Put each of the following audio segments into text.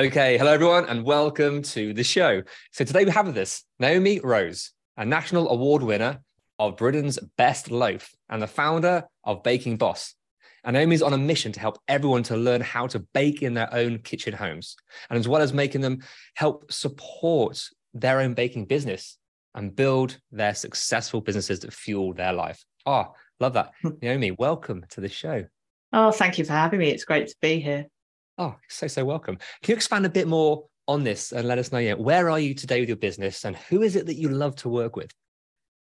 Okay, hello everyone, and welcome to the show. So today we have with us Naomi Rose, a national award winner of Britain's Best Loaf and the founder of Baking Boss. And Naomi's on a mission to help everyone to learn how to bake in their own kitchen homes, and as well as making them help support their own baking business and build their successful businesses that fuel their life. Oh, love that. Hmm. Naomi, welcome to the show. Oh, thank you for having me. It's great to be here. Oh, so so welcome. Can you expand a bit more on this and let us know? Yeah, where are you today with your business, and who is it that you love to work with?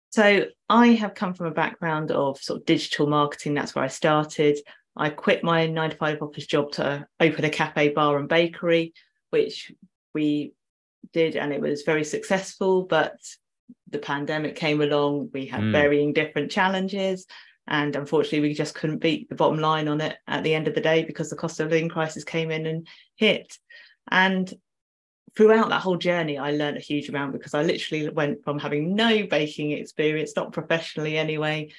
So, I have come from a background of sort of digital marketing. That's where I started. I quit my nine to five office job to open a cafe, bar, and bakery, which we did, and it was very successful. But the pandemic came along. We had Mm. varying different challenges. And unfortunately, we just couldn't beat the bottom line on it at the end of the day because the cost of living crisis came in and hit. And throughout that whole journey, I learned a huge amount because I literally went from having no baking experience, not professionally anyway.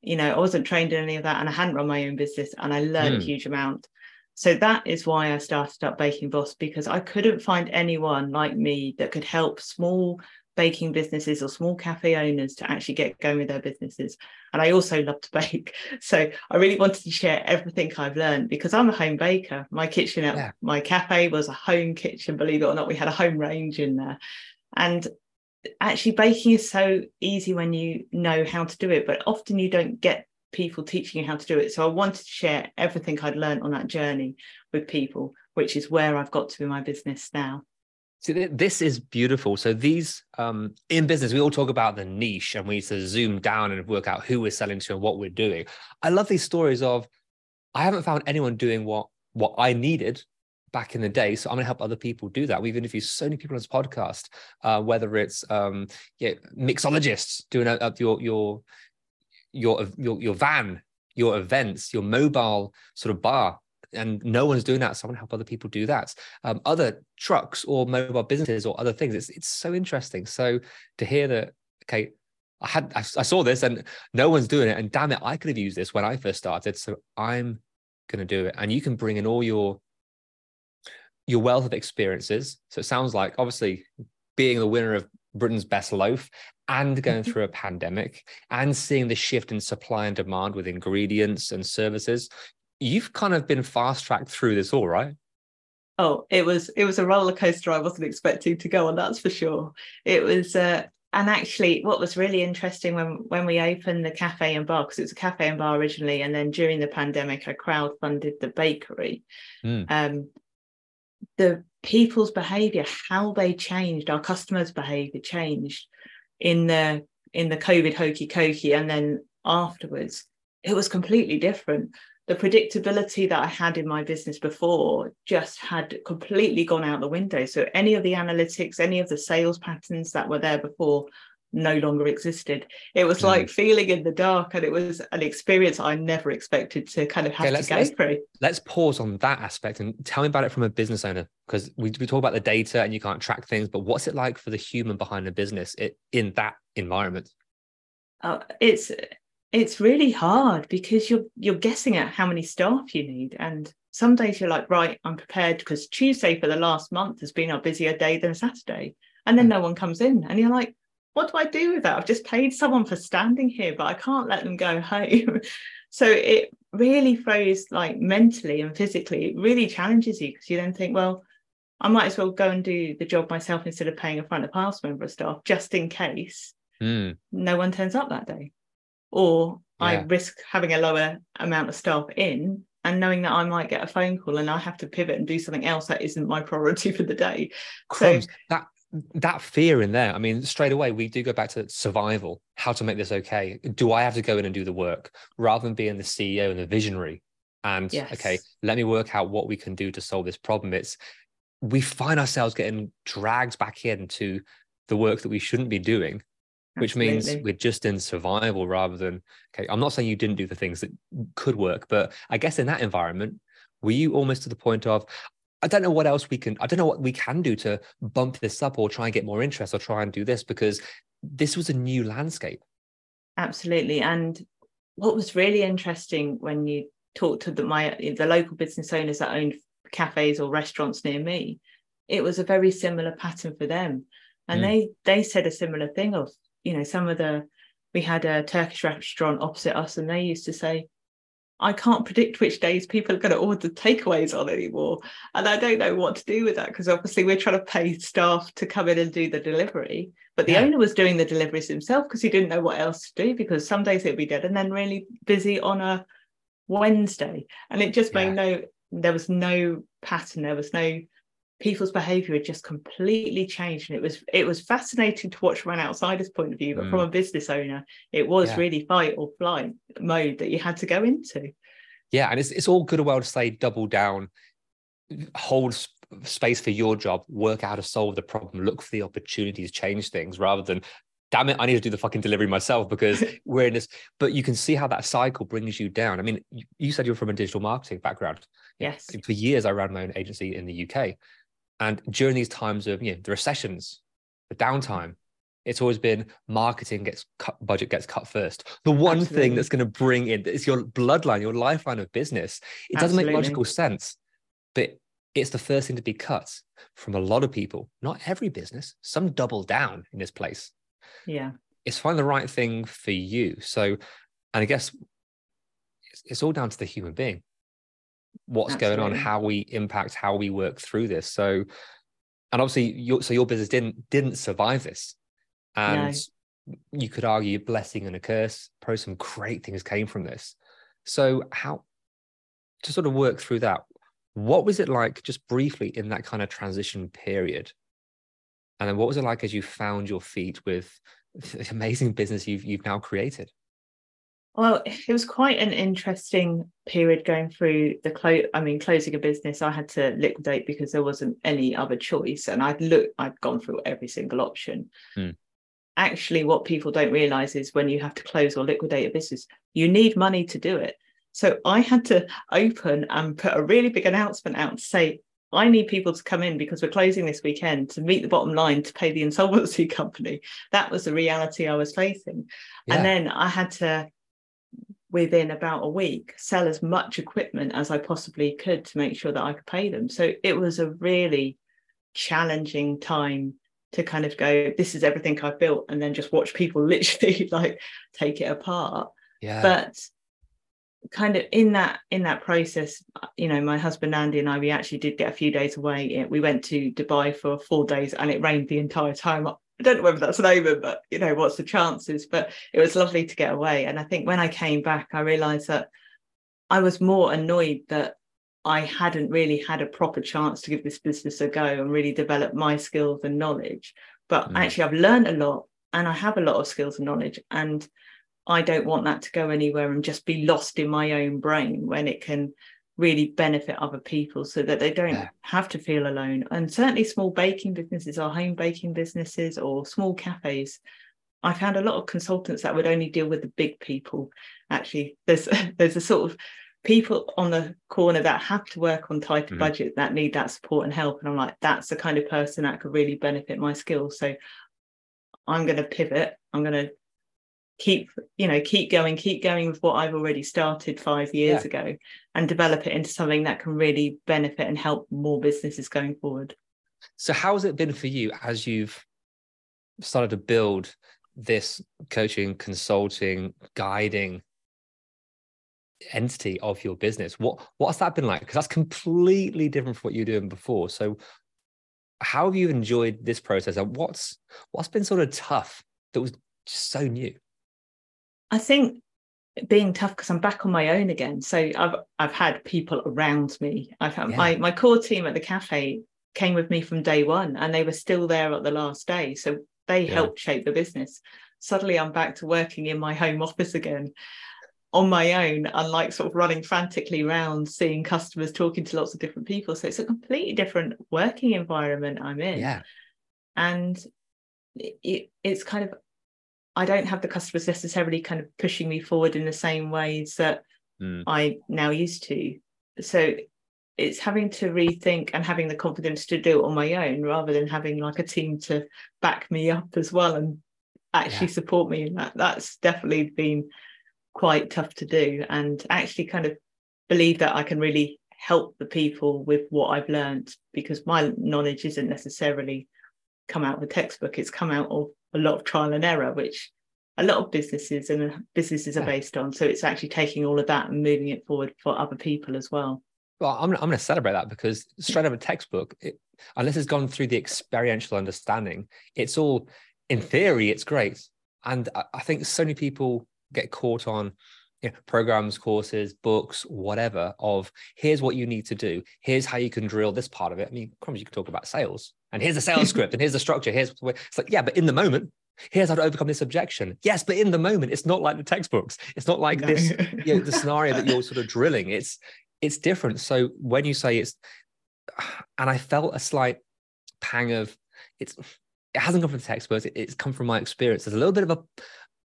You know, I wasn't trained in any of that and I hadn't run my own business and I learned Hmm. a huge amount. So that is why I started up Baking Boss because I couldn't find anyone like me that could help small baking businesses or small cafe owners to actually get going with their businesses. And I also love to bake. So I really wanted to share everything I've learned because I'm a home baker. My kitchen at Yeah. my cafe was a home kitchen, believe it or not. We had a home range in there. And actually, baking is so easy when you know how to do it, but often you don't get people teaching you how to do it. So I wanted to share everything I'd learned on that journey with people, which is where I've got to in my business now. See, th- this is beautiful. So these um, in business, we all talk about the niche, and we need to zoom down and work out who we're selling to and what we're doing. I love these stories of I haven't found anyone doing what what I needed back in the day, so I'm going to help other people do that. We've interviewed so many people on this podcast, uh, whether it's um, yeah, mixologists doing uh, your your your your your van, your events, your mobile sort of bar, and no one's doing that. So I want to help other people do that. Um, other trucks or mobile businesses or other things. It's it's so interesting. So to hear that, okay, I had I, I saw this and no one's doing it, and damn it, I could have used this when I first started. So I'm going to do it, and you can bring in all your your wealth of experiences. So it sounds like obviously being the winner of Britain's best loaf and going through a pandemic and seeing the shift in supply and demand with ingredients and services. You've kind of been fast tracked through this all, right? Oh, it was it was a roller coaster I wasn't expecting to go on, that's for sure. It was uh and actually what was really interesting when when we opened the cafe and bar because it was a cafe and bar originally and then during the pandemic I crowdfunded the bakery Mm. um the people's behavior how they changed our customers behavior changed in the in the covid hokey cokey and then afterwards it was completely different the predictability that I had in my business before just had completely gone out the window. So any of the analytics, any of the sales patterns that were there before no longer existed. It was Mm. like feeling in the dark and it was an experience I never expected to kind of have Okay, to go let's- through. Let's pause on that aspect and tell me about it from a business owner because we, we talk about the data and you can't track things, but what's it like for the human behind the business it, in that environment? Uh, it's it's really hard because you're you're guessing at how many staff you need. And some days you're like right i'm prepared because tuesday for the last month has been a busier day than saturday. And then no one comes in and you're like what do i do with that? I've just paid someone for standing here but i can't let them go home. So it really throws like mentally and physically, it really challenges you because you then think, well, I might as well go and do the job myself instead of paying a front of house member of staff just in case Mm. no one turns up that day. Or I risk having a lower amount of staff in and knowing that I might get a phone call and I have to pivot and do something else that isn't my priority for the day. Crumbs. that that fear in there. I mean, straight away we do go back to survival. How to make this okay? Do I have to go in and do the work rather than being the CEO and the visionary? And okay, let me work out what we can do to solve this problem. It's we find ourselves getting dragged back into the work that we shouldn't be doing which means we're just in survival rather than okay i'm not saying you didn't do the things that could work but i guess in that environment were you almost to the point of i don't know what else we can i don't know what we can do to bump this up or try and get more interest or try and do this because this was a new landscape Absolutely. And what was really interesting when you talked to the, my the local business owners that owned cafes or restaurants near me, it was a very similar pattern for them. And Mm. they they said a similar thing of, you know, some of the we had a Turkish restaurant opposite us and they used to say, I can't predict which days people are going to order takeaways on anymore. And I don't know what to do with that because obviously we're trying to pay staff to come in and do the delivery. But the Yeah. owner was doing the deliveries himself because he didn't know what else to do because some days it'd be dead and then really busy on a Wednesday. And it just made no, there was no pattern, there was no people's behavior had just completely changed and it was it was fascinating to watch from an outsider's point of view but from mm. a business owner it was Yeah. really fight or flight mode that you had to go into. Yeah and it's, it's all good and well to say double down hold sp- space for your job work out how to solve the problem look for the opportunities change things rather than damn it i need to do the fucking delivery myself because we're in this but you can see how that cycle brings you down. I mean you, you said you're from a digital marketing background. Yes. For years i ran my own agency in the uk and during these times of you know the recessions the downtime it's always been marketing gets cut budget gets cut first. The one thing that's going to bring in it's your bloodline your lifeline of business. It doesn't make logical sense but it's the first thing to be cut from a lot of people. Not every business some double down in this place. Yeah. It's find the right thing for you. So, and I guess it's, it's all down to the human being. What's going on, how we impact, how we work through this. So, and obviously, your so your business didn't didn't survive this, and you could argue a blessing and a curse. Probably some great things came from this. So, how to sort of work through that? What was it like, just briefly, in that kind of transition period? And then, what was it like as you found your feet with the amazing business you've you've now created? Well, it was quite an interesting period going through the close. I mean, closing a business, I had to liquidate because there wasn't any other choice, and I'd looked, I'd gone through every single option. Hmm. Actually, what people don't realize is when you have to close or liquidate a business, you need money to do it. So I had to open and put a really big announcement out to say, I need people to come in because we're closing this weekend to meet the bottom line to pay the insolvency company. That was the reality I was facing. Yeah. And then I had to, within about a week, sell as much equipment as I possibly could to make sure that I could pay them. So it was a really challenging time to kind of go, this is everything I've built, and then just watch people literally like take it apart. yeah, But kind of in that in that process you know my husband andy and i we actually did get a few days away we went to dubai for four days and it rained the entire time i don't know whether that's an omen but you know what's the chances? But it was lovely to get away. And i think when i came back i realized that i was more annoyed that i hadn't really had a proper chance to give this business a go and really develop my skills and knowledge. But Mm. actually i've learned a lot and i have a lot of skills and knowledge and I don't want that to go anywhere and just be lost in my own brain when it can really benefit other people so that they don't Yeah. have to feel alone. And certainly small baking businesses or home baking businesses or small cafes. I found a lot of consultants that would only deal with the big people. Actually, there's there's a sort of people on the corner that have to work on tighter Mhm. budget that need that support and help. And I'm like, that's the kind of person that could really benefit my skills. So I'm going to pivot. I'm going to keep you know keep going keep going with what i've already started five years Yeah. ago and develop it into something that can really benefit and help more businesses going forward So, how has it been for you as you've started to build this coaching, consulting, guiding entity of your business. What what's that been like? Because that's completely different from what you were doing before. So how have you enjoyed this process and what's what's been sort of tough that was just so new? I think being tough because I'm back on my own again. So I've I've had people around me. I've had yeah. my my core team at the cafe came with me from day one and they were still there at the last day. So they yeah. helped shape the business. Suddenly I'm back to working in my home office again on my own and like sort of running frantically around seeing customers talking to lots of different people so it's a completely different working environment i'm in yeah and it, it's kind of i don't have the customers necessarily kind of pushing me forward in the same ways that mm. i now used to so it's having to rethink and having the confidence to do it on my own rather than having like a team to back me up as well and actually yeah. support me in that that's definitely been quite tough to do and actually kind of believe that I can really help the people with what I've learned because my knowledge isn't necessarily come out of a textbook it's come out of a lot of trial and error which a lot of businesses and businesses are based on. So it's actually taking all of that and moving it forward for other people as well. Well i'm, I'm going to celebrate that because straight out of a textbook it, unless it's gone through the experiential understanding it's all in theory it's great. And I, I think so many people get caught on you know, programs, courses, books, whatever, of here's what you need to do. Here's how you can drill this part of it. I mean, crumbs, you can talk about sales and here's the sales script and here's the structure. Here's it's like, yeah, but in the moment, here's how to overcome this objection. Yes, but in the moment, it's not like the textbooks. It's not like no. this, you know, the scenario that you're sort of drilling. It's it's different. So when you say it's and I felt a slight pang of it's it hasn't come from the textbooks, it, it's come from my experience. There's a little bit of a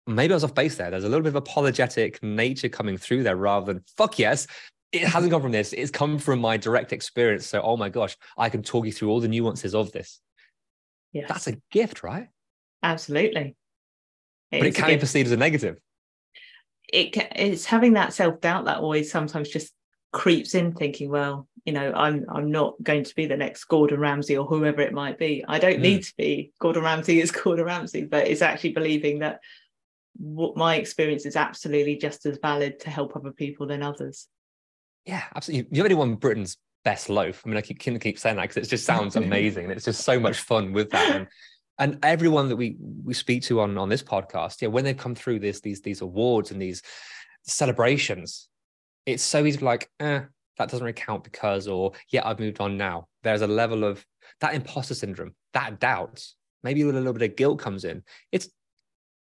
maybe I was off base there. There's a little bit of apologetic nature coming through there rather than fuck yes. It hasn't come from this. It's come from my direct experience. So, oh my gosh, I can talk you through all the nuances of this. Yes. That's a gift, right? Absolutely. It but it can be perceived as a negative. It it's having that self doubt that always sometimes just creeps in, thinking, well, you know, I'm I'm not going to be the next Gordon Ramsay or whoever it might be. I don't mm. need to be Gordon Ramsay is Gordon Ramsay, but it's actually believing that what my experience is absolutely just as valid to help other people than others. Yeah, absolutely. You've already won Britain's best loaf. I mean, I keep, keep saying that because it just sounds amazing. and it's just so much fun with that. And, and everyone that we we speak to on on this podcast, yeah, when they come through this these these awards and these celebrations, it's so easy to like, eh, that doesn't really count because, or yeah, I've moved on now. There's a level of that imposter syndrome, that doubt, maybe a little bit of guilt comes in. It's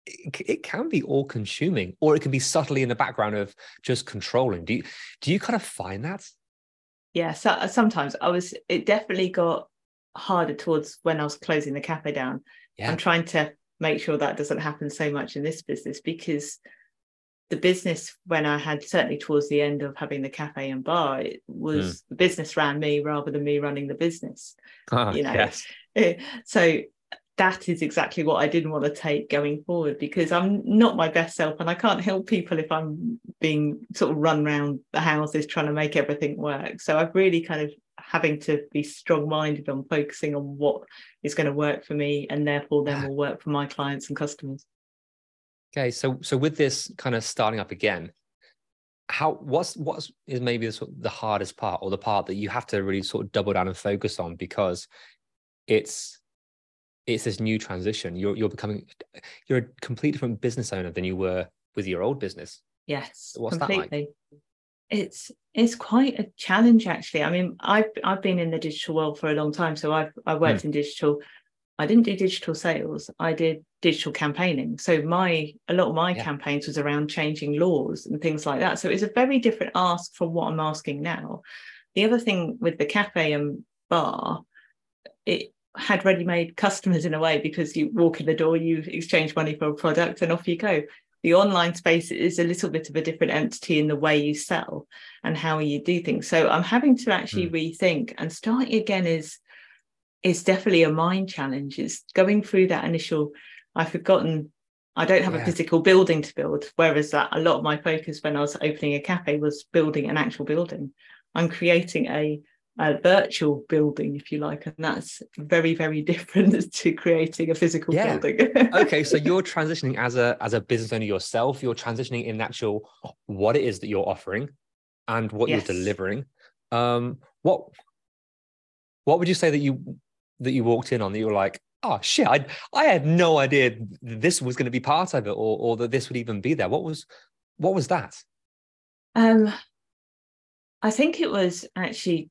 it, it can be all consuming or it can be subtly in the background of just controlling do you do you kind of find that yeah so uh, sometimes i was it definitely got harder towards when i was closing the cafe down yeah. i'm trying to make sure that doesn't happen so much in this business because the business when i had certainly towards the end of having the cafe and bar it was mm. the business ran me rather than me running the business oh, you know yes. so that is exactly what I didn't want to take going forward because I'm not my best self and I can't help people if I'm being sort of run around the houses trying to make everything work. So I've really kind of having to be strong minded on focusing on what is going to work for me and therefore then will work for my clients and customers. Okay, so so with this kind of starting up again, how what's what's is maybe the, the hardest part or the part that you have to really sort of double down and focus on because it's it's this new transition. You're you're becoming you're a complete different business owner than you were with your old business. Yes, what's completely. that like? It's it's quite a challenge actually. I mean, I've I've been in the digital world for a long time, so I've I worked mm. in digital. I didn't do digital sales. I did digital campaigning. So my a lot of my yeah. campaigns was around changing laws and things like that. So it's a very different ask from what I'm asking now. The other thing with the cafe and bar, it had ready-made customers in a way because you walk in the door, you exchange money for a product, and off you go. The online space is a little bit of a different entity in the way you sell and how you do things. So I'm having to actually mm. rethink and starting again is is definitely a mind challenge. It's going through that initial. I've forgotten. I don't have yeah. a physical building to build, whereas that a lot of my focus when I was opening a cafe was building an actual building. I'm creating a a virtual building, if you like, and that's very, very different to creating a physical Yeah. building. okay, so you're transitioning as a as a business owner yourself. You're transitioning in actual what it is that you're offering and what Yes. you're delivering. Um, what what would you say that you that you walked in on that you were like, oh shit, I I had no idea this was going to be part of it, or or that this would even be there. What was what was that? Um, I think it was actually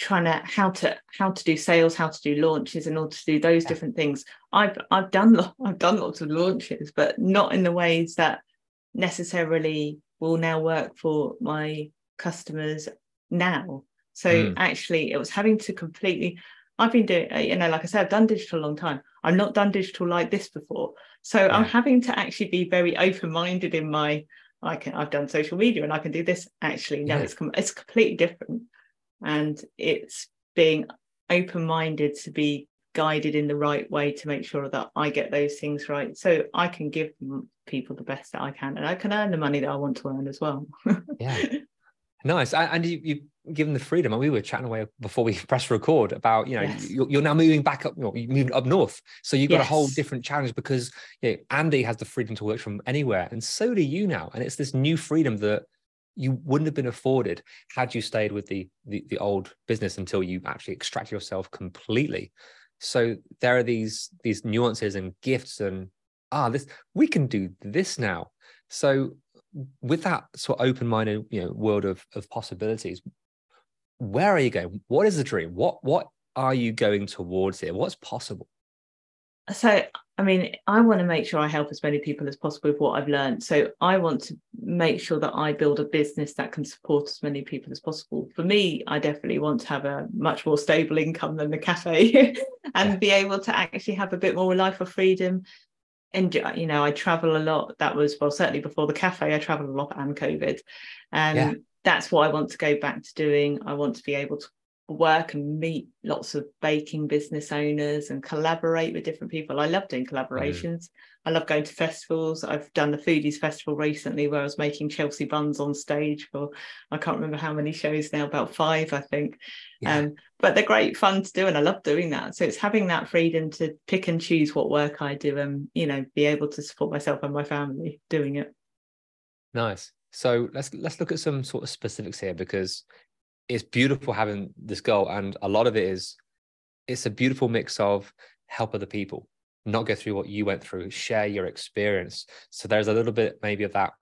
trying to how to how to do sales, how to do launches, in order to do those Yeah. different things. I've I've done I've done lots of launches, but not in the ways that necessarily will now work for my customers now. So Mm. actually, it was having to completely. I've been doing, you know, like I said, I've done digital a long time. I've not done digital like this before. So I'm having to actually be very open-minded in my I can I've done social media and I can do this. Actually, no, Yeah. it's it's completely different, and it's being open-minded to be guided in the right way to make sure that I get those things right, so I can give people the best that I can, and I can earn the money that I want to earn as well. Yeah. Nice, and you, you've given the freedom. And we were chatting away before we press record about, you know, Yes. you're, you're now moving back up, you you're moving up north. So you've got a whole different challenge because you know, Andy has the freedom to work from anywhere, and so do you now. And it's this new freedom that you wouldn't have been afforded had you stayed with the the, the old business until you actually extract yourself completely. So there are these these nuances and gifts, and ah, this we can do this now. So with that sort of open-minded you know world of of possibilities where are you going what is the dream what what are you going towards here what's possible so i mean i want to make sure i help as many people as possible with what i've learned. So i want to make sure that i build a business that can support as many people as possible. For me i definitely want to have a much more stable income than the cafe and be able to actually have a bit more life of freedom. And uh, you know i travel a lot. That was well certainly before the cafe i traveled a lot and covid. And Yeah. Um, that's what i want to go back to doing. I want to be able to work and meet lots of baking business owners and collaborate with different people. I love doing collaborations. I love going to festivals. I've done the Foodies Festival recently where I was making Chelsea buns on stage for I can't remember how many shows now, about five, I think. Yeah. Um, but they're great fun to do and I love doing that. So it's having that freedom to pick and choose what work I do and you know be able to support myself and my family doing it. nice so let's let's look at some sort of specifics here because it's beautiful having this goal and a lot of it is it's a beautiful mix of help other people not go through what you went through share your experience. So there's a little bit maybe of that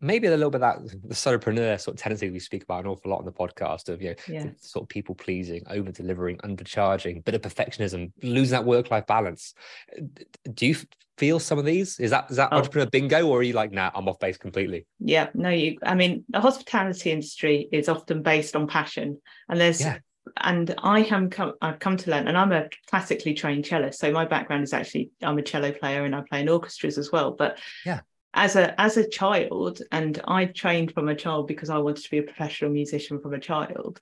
maybe a little bit of that the solopreneur sort of tendency we speak about an awful lot on the podcast of you know Yeah. sort of people pleasing over delivering undercharging bit of perfectionism losing that work life balance do you feel some of these is that is that Oh. entrepreneur bingo or are you like nah i'm off base completely Yeah, no, you. I mean, the hospitality industry is often based on passion, and there's. Yeah. And I have come. I've come to learn, and I'm a classically trained cellist. So my background is actually I'm a cello player, and I play in orchestras as well. But Yeah. As a as a child, and I trained from a child because I wanted to be a professional musician from a child.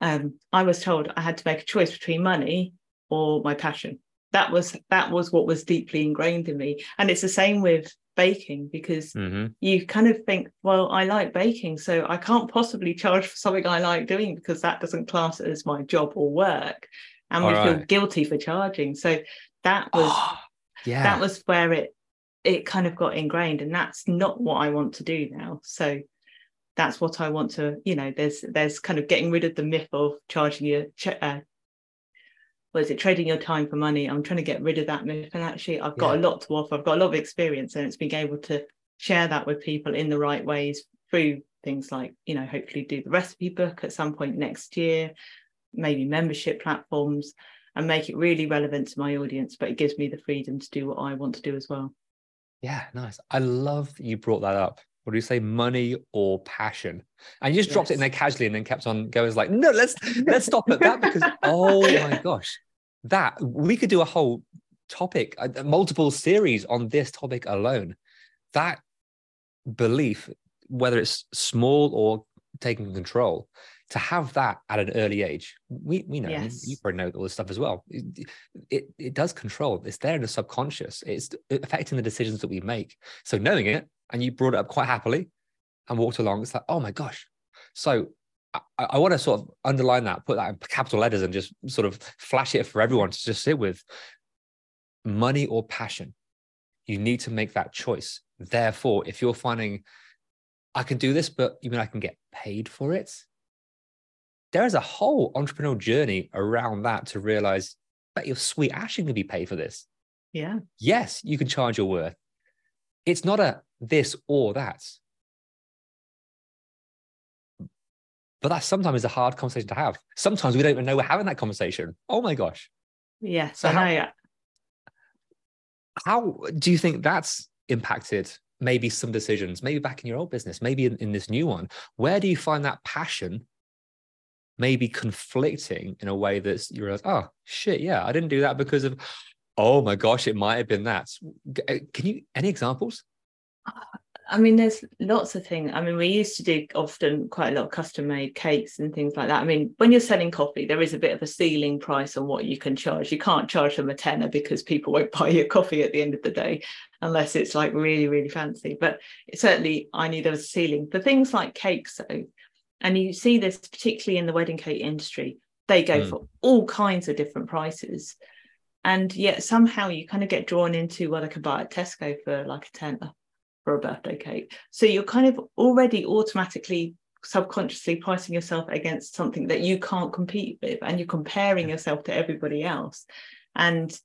Um, I was told I had to make a choice between money or my passion. That was that was what was deeply ingrained in me, and it's the same with baking because mm-hmm. you kind of think, well, I like baking, so I can't possibly charge for something I like doing because that doesn't class as my job or work. And we feel guilty for charging. So that was yeah that was where it it kind of got ingrained. And that's not what I want to do now. So that's what I want to, you know, there's there's kind of getting rid of the myth of charging your uh, what is it trading your time for money i'm trying to get rid of that myth and actually i've got Yeah. a lot to offer i've got a lot of experience and it's being able to share that with people in the right ways through things like you know hopefully do the recipe book at some point next year maybe membership platforms and make it really relevant to my audience but it gives me the freedom to do what i want to do as well Yeah, nice. I love that you brought that up. What do you say, money or passion? And you just dropped it in there casually and then kept on going. It's like, no, let's let's stop at that because oh my gosh, that we could do a whole topic, a, a multiple series on this topic alone. That belief, whether it's small or taking control, to have that at an early age, we we know you- Yes. you probably know all this stuff as well. It, it it does control. It's there in the subconscious. It's affecting the decisions that we make. So knowing it, and you brought it up quite happily, and walked along, it's like, oh my gosh. So I, I want to sort of underline that, put that in capital letters, and just sort of flash it for everyone to just sit with. Money or passion, you need to make that choice. Therefore, if you're finding I can do this, but you mean I can get paid for it? There is a whole entrepreneurial journey around that to realize that your sweet ash can be paid for this. Yeah. Yes, you can charge your worth. It's not a this or that. But that sometimes is a hard conversation to have. Sometimes we don't even know we're having that conversation. Oh my gosh. Yes. So how-. How do you think that's impacted maybe some decisions, maybe back in your old business, maybe in, in this new one? Where do you find that passion maybe conflicting in a way that's you realize, oh shit, yeah, I didn't do that because of, oh my gosh, it might have been that. Uh, Can you, any examples? I mean, there's lots of things. I mean, we used to do often quite a lot of custom made cakes and things like that. I mean, when you're selling coffee, there is a bit of a ceiling price on what you can charge. You can't charge them a tenner because people won't buy your coffee at the end of the day unless it's like really, really fancy. But certainly, I knew there was a ceiling for things like cakes, though. And you see this particularly in the wedding cake industry, they go Mm. for all kinds of different prices. And yet somehow you kind of get drawn into what I could buy at Tesco for like a tenner for a birthday cake. So you're kind of already automatically subconsciously pricing yourself against something that you can't compete with and you're comparing yourself to everybody else. And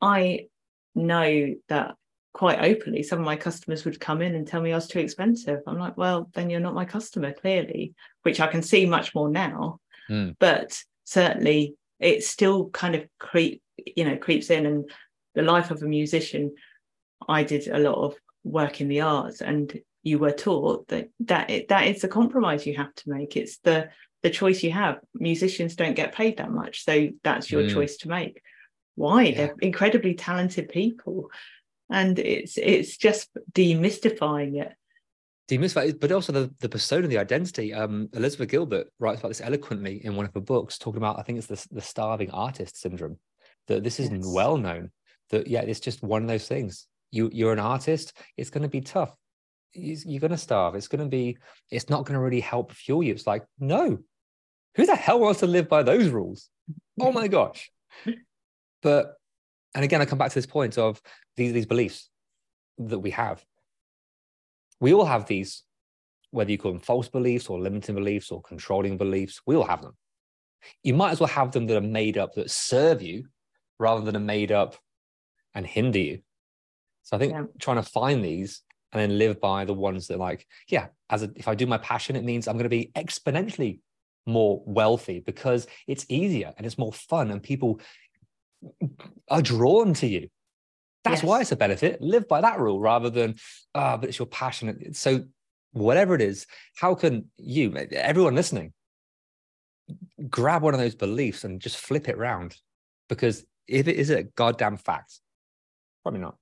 I know that quite openly some of my customers would come in and tell me I was too expensive. I'm like, well, then you're not my customer, clearly, which I can see much more now. Mm. But certainly it still kind of creep, you know, creeps in. And the life of a musician, I did a lot of work in the arts and you were taught that that it, that is the compromise you have to make it's the the choice you have musicians don't get paid that much so that's your Mm. choice to make why Yeah. they're incredibly talented people and it's it's just demystifying it demystify, but also the, the persona, the identity. Um, Elizabeth Gilbert writes about this eloquently in one of her books, talking about, I think it's the, the starving artist syndrome, that this isn't Yes. well known, that, yeah, it's just one of those things. You, you're an artist, it's going to be tough. You- You're going to starve. It's going to be, it's not going to really help fuel you. It's like, no, who the hell wants to live by those rules? Oh my gosh. But, and again, I come back to this point of these, these beliefs that we have we all have these, whether you call them false beliefs or limiting beliefs or controlling beliefs, we all have them. You might as well have them that are made up that serve you rather than are made up and hinder you. So I think Yeah. trying to find these and then live by the ones that like, yeah, as a, if I do my passion, it means I'm going to be exponentially more wealthy because it's easier and it's more fun and people are drawn to you. That's why it's a benefit. Live by that rule rather than, ah, but it's your passion. So, whatever it is, how can you, everyone listening, grab one of those beliefs and just flip it round? Because if it is a goddamn fact, probably not.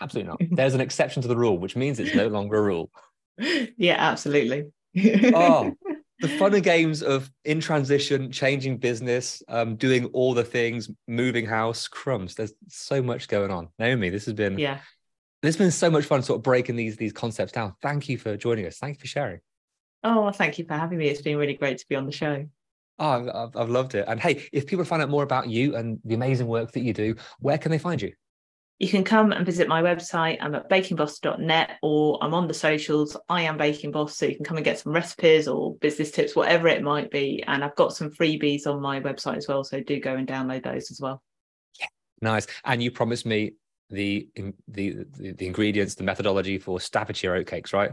Absolutely not. There's an exception to the rule, which means it's no longer a rule. yeah absolutely Oh, the fun and games of in transition, changing business, um, doing all the things, moving house, crumbs. There's so much going on. Naomi, this has been yeah this has been so much fun, sort of breaking these these concepts down. Thank you for joining us. Thank you for sharing. oh thank you for having me it's been really great to be on the show Oh, I've, I've- I've loved it. And hey, if people find out more about you and the amazing work that you do, where can they find you? You can come and visit my website. I'm at bakingboss.net or I'm on the socials. I am Baking Boss. So you can come and get some recipes or business tips, whatever it might be. And I've got some freebies on my website as well. So do go and download those as well. Yeah. Nice. And you promised me the the the, the ingredients, the methodology for Staffordshire oatcakes, right?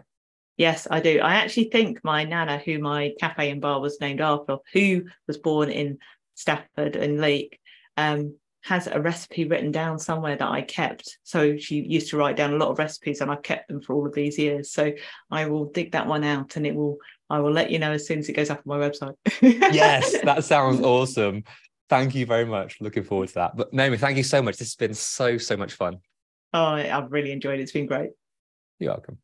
Yes, I do. I actually think my nana, who my cafe and bar was named after, who was born in Stafford and Lake, um, has a recipe written down somewhere that I kept. So she used to write down a lot of recipes and I've kept them for all of these years. So I will dig that one out and it will I will let you know as soon as it goes up on my website. Yes, that sounds awesome. Thank you very much. Looking forward to that. But Naomi, thank you so much. This has been so, so much fun. oh, I've really enjoyed it. It's been great. You're welcome.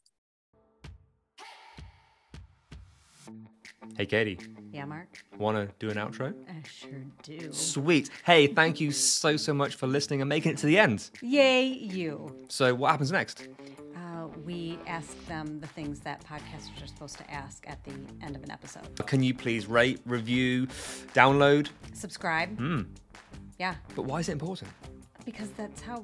Hey, Katie, Yeah, Mark? want to do an outro? I sure do. Sweet. Hey, thank you so, so much for listening and making it to the end. Yay, you. So, what happens next? Uh, we ask them the things that podcasters are supposed to ask at the end of an episode. Can you please rate, review, download? Subscribe. Mm. Yeah, But why is it important? because that's how